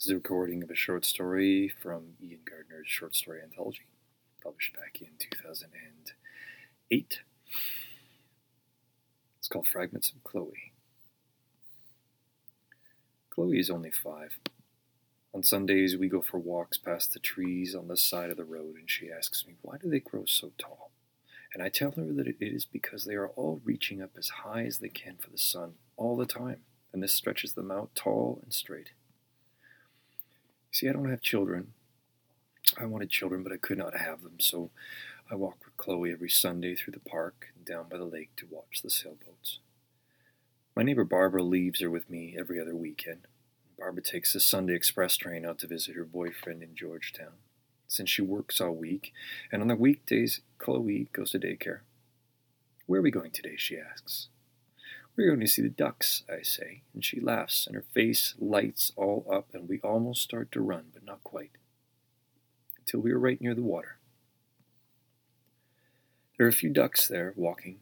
This is a recording of a short story from Ian Gardner's short story anthology, published back in 2008. It's called Fragments of Chloe. Chloe is only five. On Sundays, we go for walks past the trees on the side of the road, and she asks me, Why do they grow so tall? And I tell her that it is because they are all reaching up as high as they can for the sun all the time, and this stretches them out tall and straight. See, I don't have children. I wanted children, but I could not have them, so I walk with Chloe every Sunday through the park and down by the lake to watch the sailboats. My neighbor Barbara leaves her with me every other weekend. Barbara takes the Sunday express train out to visit her boyfriend in Georgetown since she works all week, and on the weekdays, Chloe goes to daycare. Where are we going today? she asks. We're going to see the ducks, I say, and she laughs, and her face lights all up, and we almost start to run, but not quite, until we are right near the water. There are a few ducks there, walking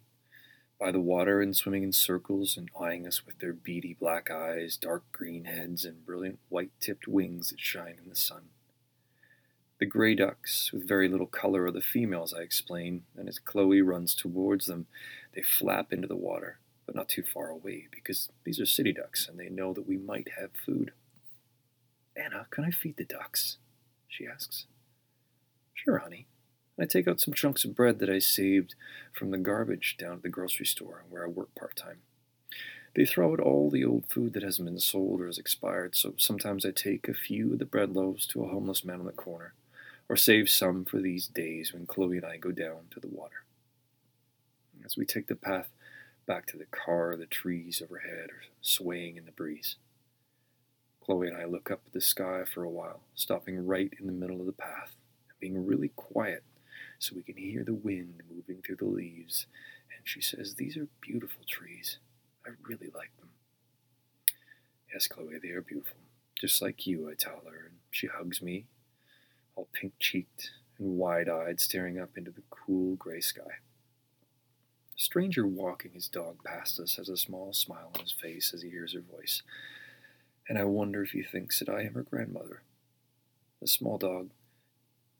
by the water and swimming in circles and eyeing us with their beady black eyes, dark green heads, and brilliant white tipped wings that shine in the sun. The gray ducks, with very little color, are the females, I explain, and as Chloe runs towards them, they flap into the water, but not too far away, because these are city ducks and they know that we might have food. Anna, can I feed the ducks? she asks. Sure, honey. I take out some chunks of bread that I saved from the garbage down at the grocery store where I work part time. They throw out all the old food that hasn't been sold or has expired, so sometimes I take a few of the bread loaves to a homeless man on the corner or save some for these days when Chloe and I go down to the water. As we take the path back to the car, the trees overhead are swaying in the breeze. Chloe and I look up at the sky for a while, stopping right in the middle of the path and being really quiet so we can hear the wind moving through the leaves. And she says, These are beautiful trees. I really like them. Yes, Chloe, they are beautiful. Just like you, I tell her, and she hugs me all pink cheeked and wide eyed, staring up into the cool gray sky. A stranger walking his dog past us has a small smile on his face as he hears her voice, and I wonder if he thinks that I am her grandmother. The small dog,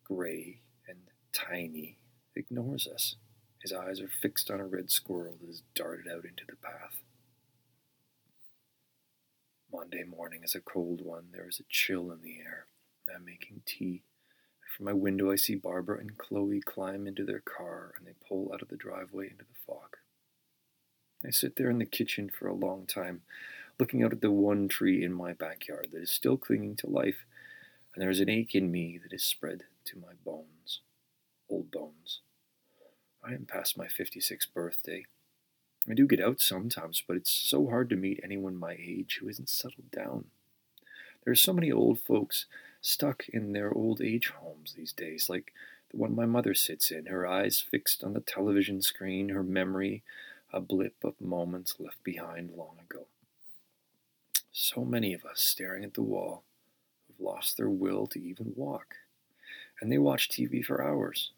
gray and tiny, ignores us. His eyes are fixed on a red squirrel that has darted out into the path. Monday morning is a cold one. There is a chill in the air. I'm making tea from my window, I see Barbara and Chloe climb into their car and they pull out of the driveway into the fog. I sit there in the kitchen for a long time, looking out at the one tree in my backyard that is still clinging to life, and there is an ache in me that is spread to my bones, old bones. I am past my 56th birthday. I do get out sometimes, but it's so hard to meet anyone my age who isn't settled down. There are so many old folks stuck in their old age homes these days, like the one my mother sits in, her eyes fixed on the television screen, her memory a blip of moments left behind long ago. So many of us staring at the wall who've lost their will to even walk, and they watch TV for hours.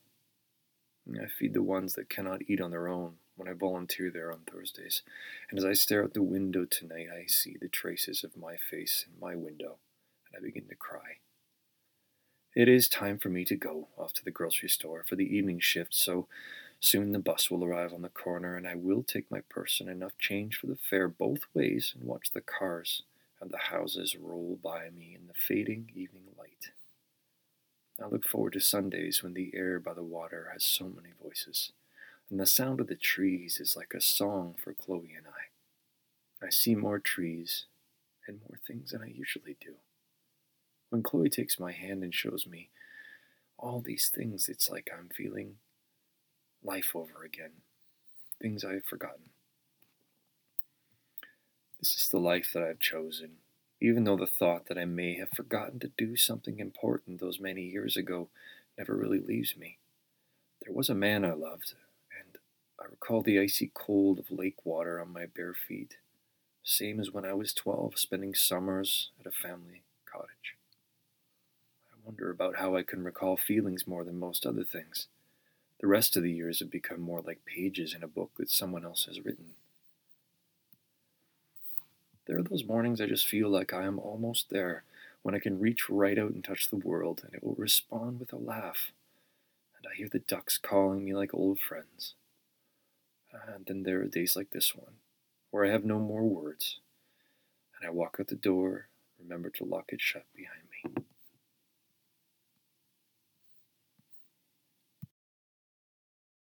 I feed the ones that cannot eat on their own when I volunteer there on Thursdays, and as I stare out the window tonight, I see the traces of my face in my window, and I begin to cry. It is time for me to go off to the grocery store for the evening shift, so soon the bus will arrive on the corner, and I will take my purse and enough change for the fare both ways and watch the cars and the houses roll by me in the fading evening light. I look forward to Sundays when the air by the water has so many voices, and the sound of the trees is like a song for Chloe and I. I see more trees and more things than I usually do. When Chloe takes my hand and shows me all these things, it's like I'm feeling life over again, things I've forgotten. This is the life that I've chosen, even though the thought that I may have forgotten to do something important those many years ago never really leaves me. There was a man I loved, and I recall the icy cold of lake water on my bare feet, same as when I was 12, spending summers at a family cottage wonder about how I can recall feelings more than most other things. The rest of the years have become more like pages in a book that someone else has written. There are those mornings I just feel like I am almost there, when I can reach right out and touch the world, and it will respond with a laugh, and I hear the ducks calling me like old friends. And then there are days like this one, where I have no more words, and I walk out the door, remember to lock it shut behind me.